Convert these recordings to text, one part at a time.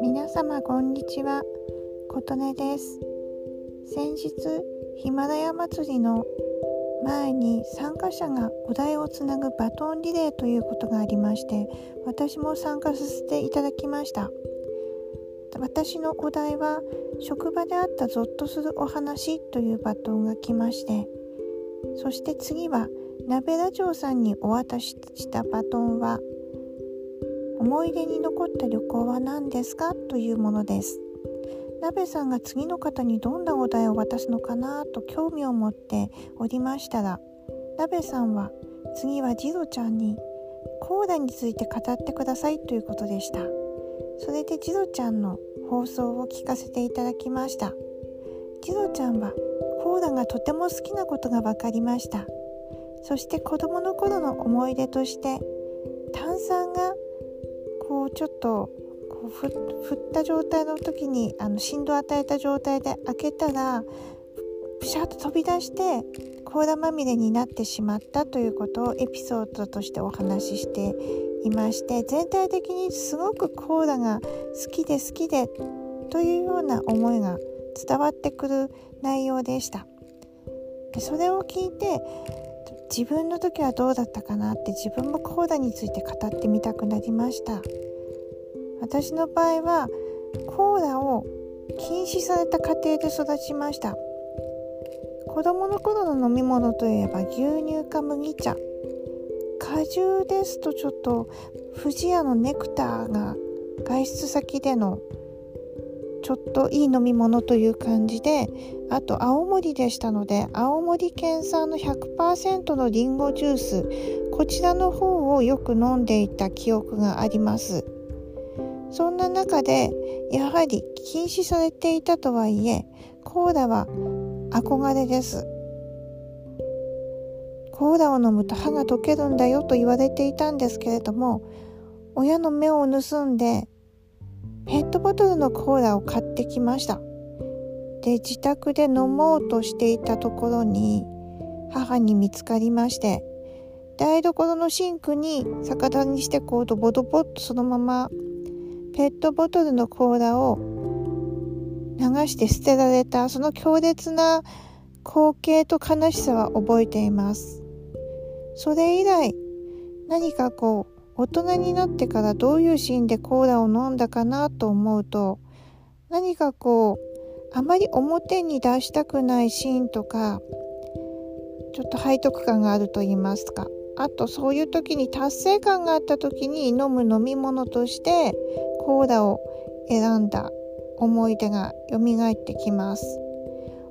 皆様こんにちは。琴音です。先日ヒマラヤ祭りの前に参加者がお題をつなぐバトンリレーということがありまして私も参加させていただきました。私のお題は職場であったゾッとするお話というバトンが来ましてそして次は鍋ラジオさんにお渡ししたバトンは思い出に残った旅行は何ですか？というものです。鍋さんが次の方にどんなお題を渡すのかなと興味を持っておりましたら鍋さんは次はジロちゃんにコーラについて語ってくださいということでした。それでジロちゃんの放送を聞かせていただきました。ジロちゃんはコーラがとても好きなことが分かりました。そして子供の頃の思い出として炭酸がこうちょっとこう振った状態の時にあの振動を与えた状態で開けたらプシャッと飛び出してコーラまみれになってしまったということをエピソードとしてお話ししていまして全体的にすごくコーラが好きで好きでというような思いが伝わってくる内容でした。それを聞いて自分の時はどうだったかなって自分もコーラについて語ってみたくなりました。私の場合はコーラを禁止された家庭で育ちました。子供の頃の飲み物といえば牛乳か麦茶。果汁ですとちょっと不二家のネクターが外出先でのちょっといい飲み物という感じであと青森でしたので青森県産の100%のりんごジュースこちらの方をよく飲んでいた記憶があります。そんな中でやはり禁止されていたとはいえコーラは憧れです。コーラを飲むと歯が溶けるんだよと言われていたんですけれども親の目を盗んでペットボトルのコーラを買ってきました。で自宅で飲もうとしていたところに母に見つかりまして台所のシンクに逆立にしてこうドボドボッとそのままペットボトルのコーラを流して捨てられたその強烈な光景と悲しさは覚えています。それ以来何かこう大人になってからどういうシーンでコーラを飲んだかなと思うと何かこうあまり表に出したくないシーンとかちょっと背徳感があると言いますか。あとそういう時に達成感があった時に飲む飲み物としてコーラを選んだ思い出が蘇ってきます。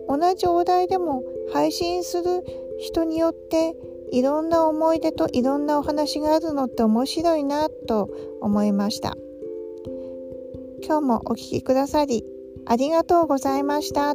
同じお題でも配信する人によっていろんな思い出といろんなお話があるのって面白いなと思いました今日もお聴きくださりありがとうございました。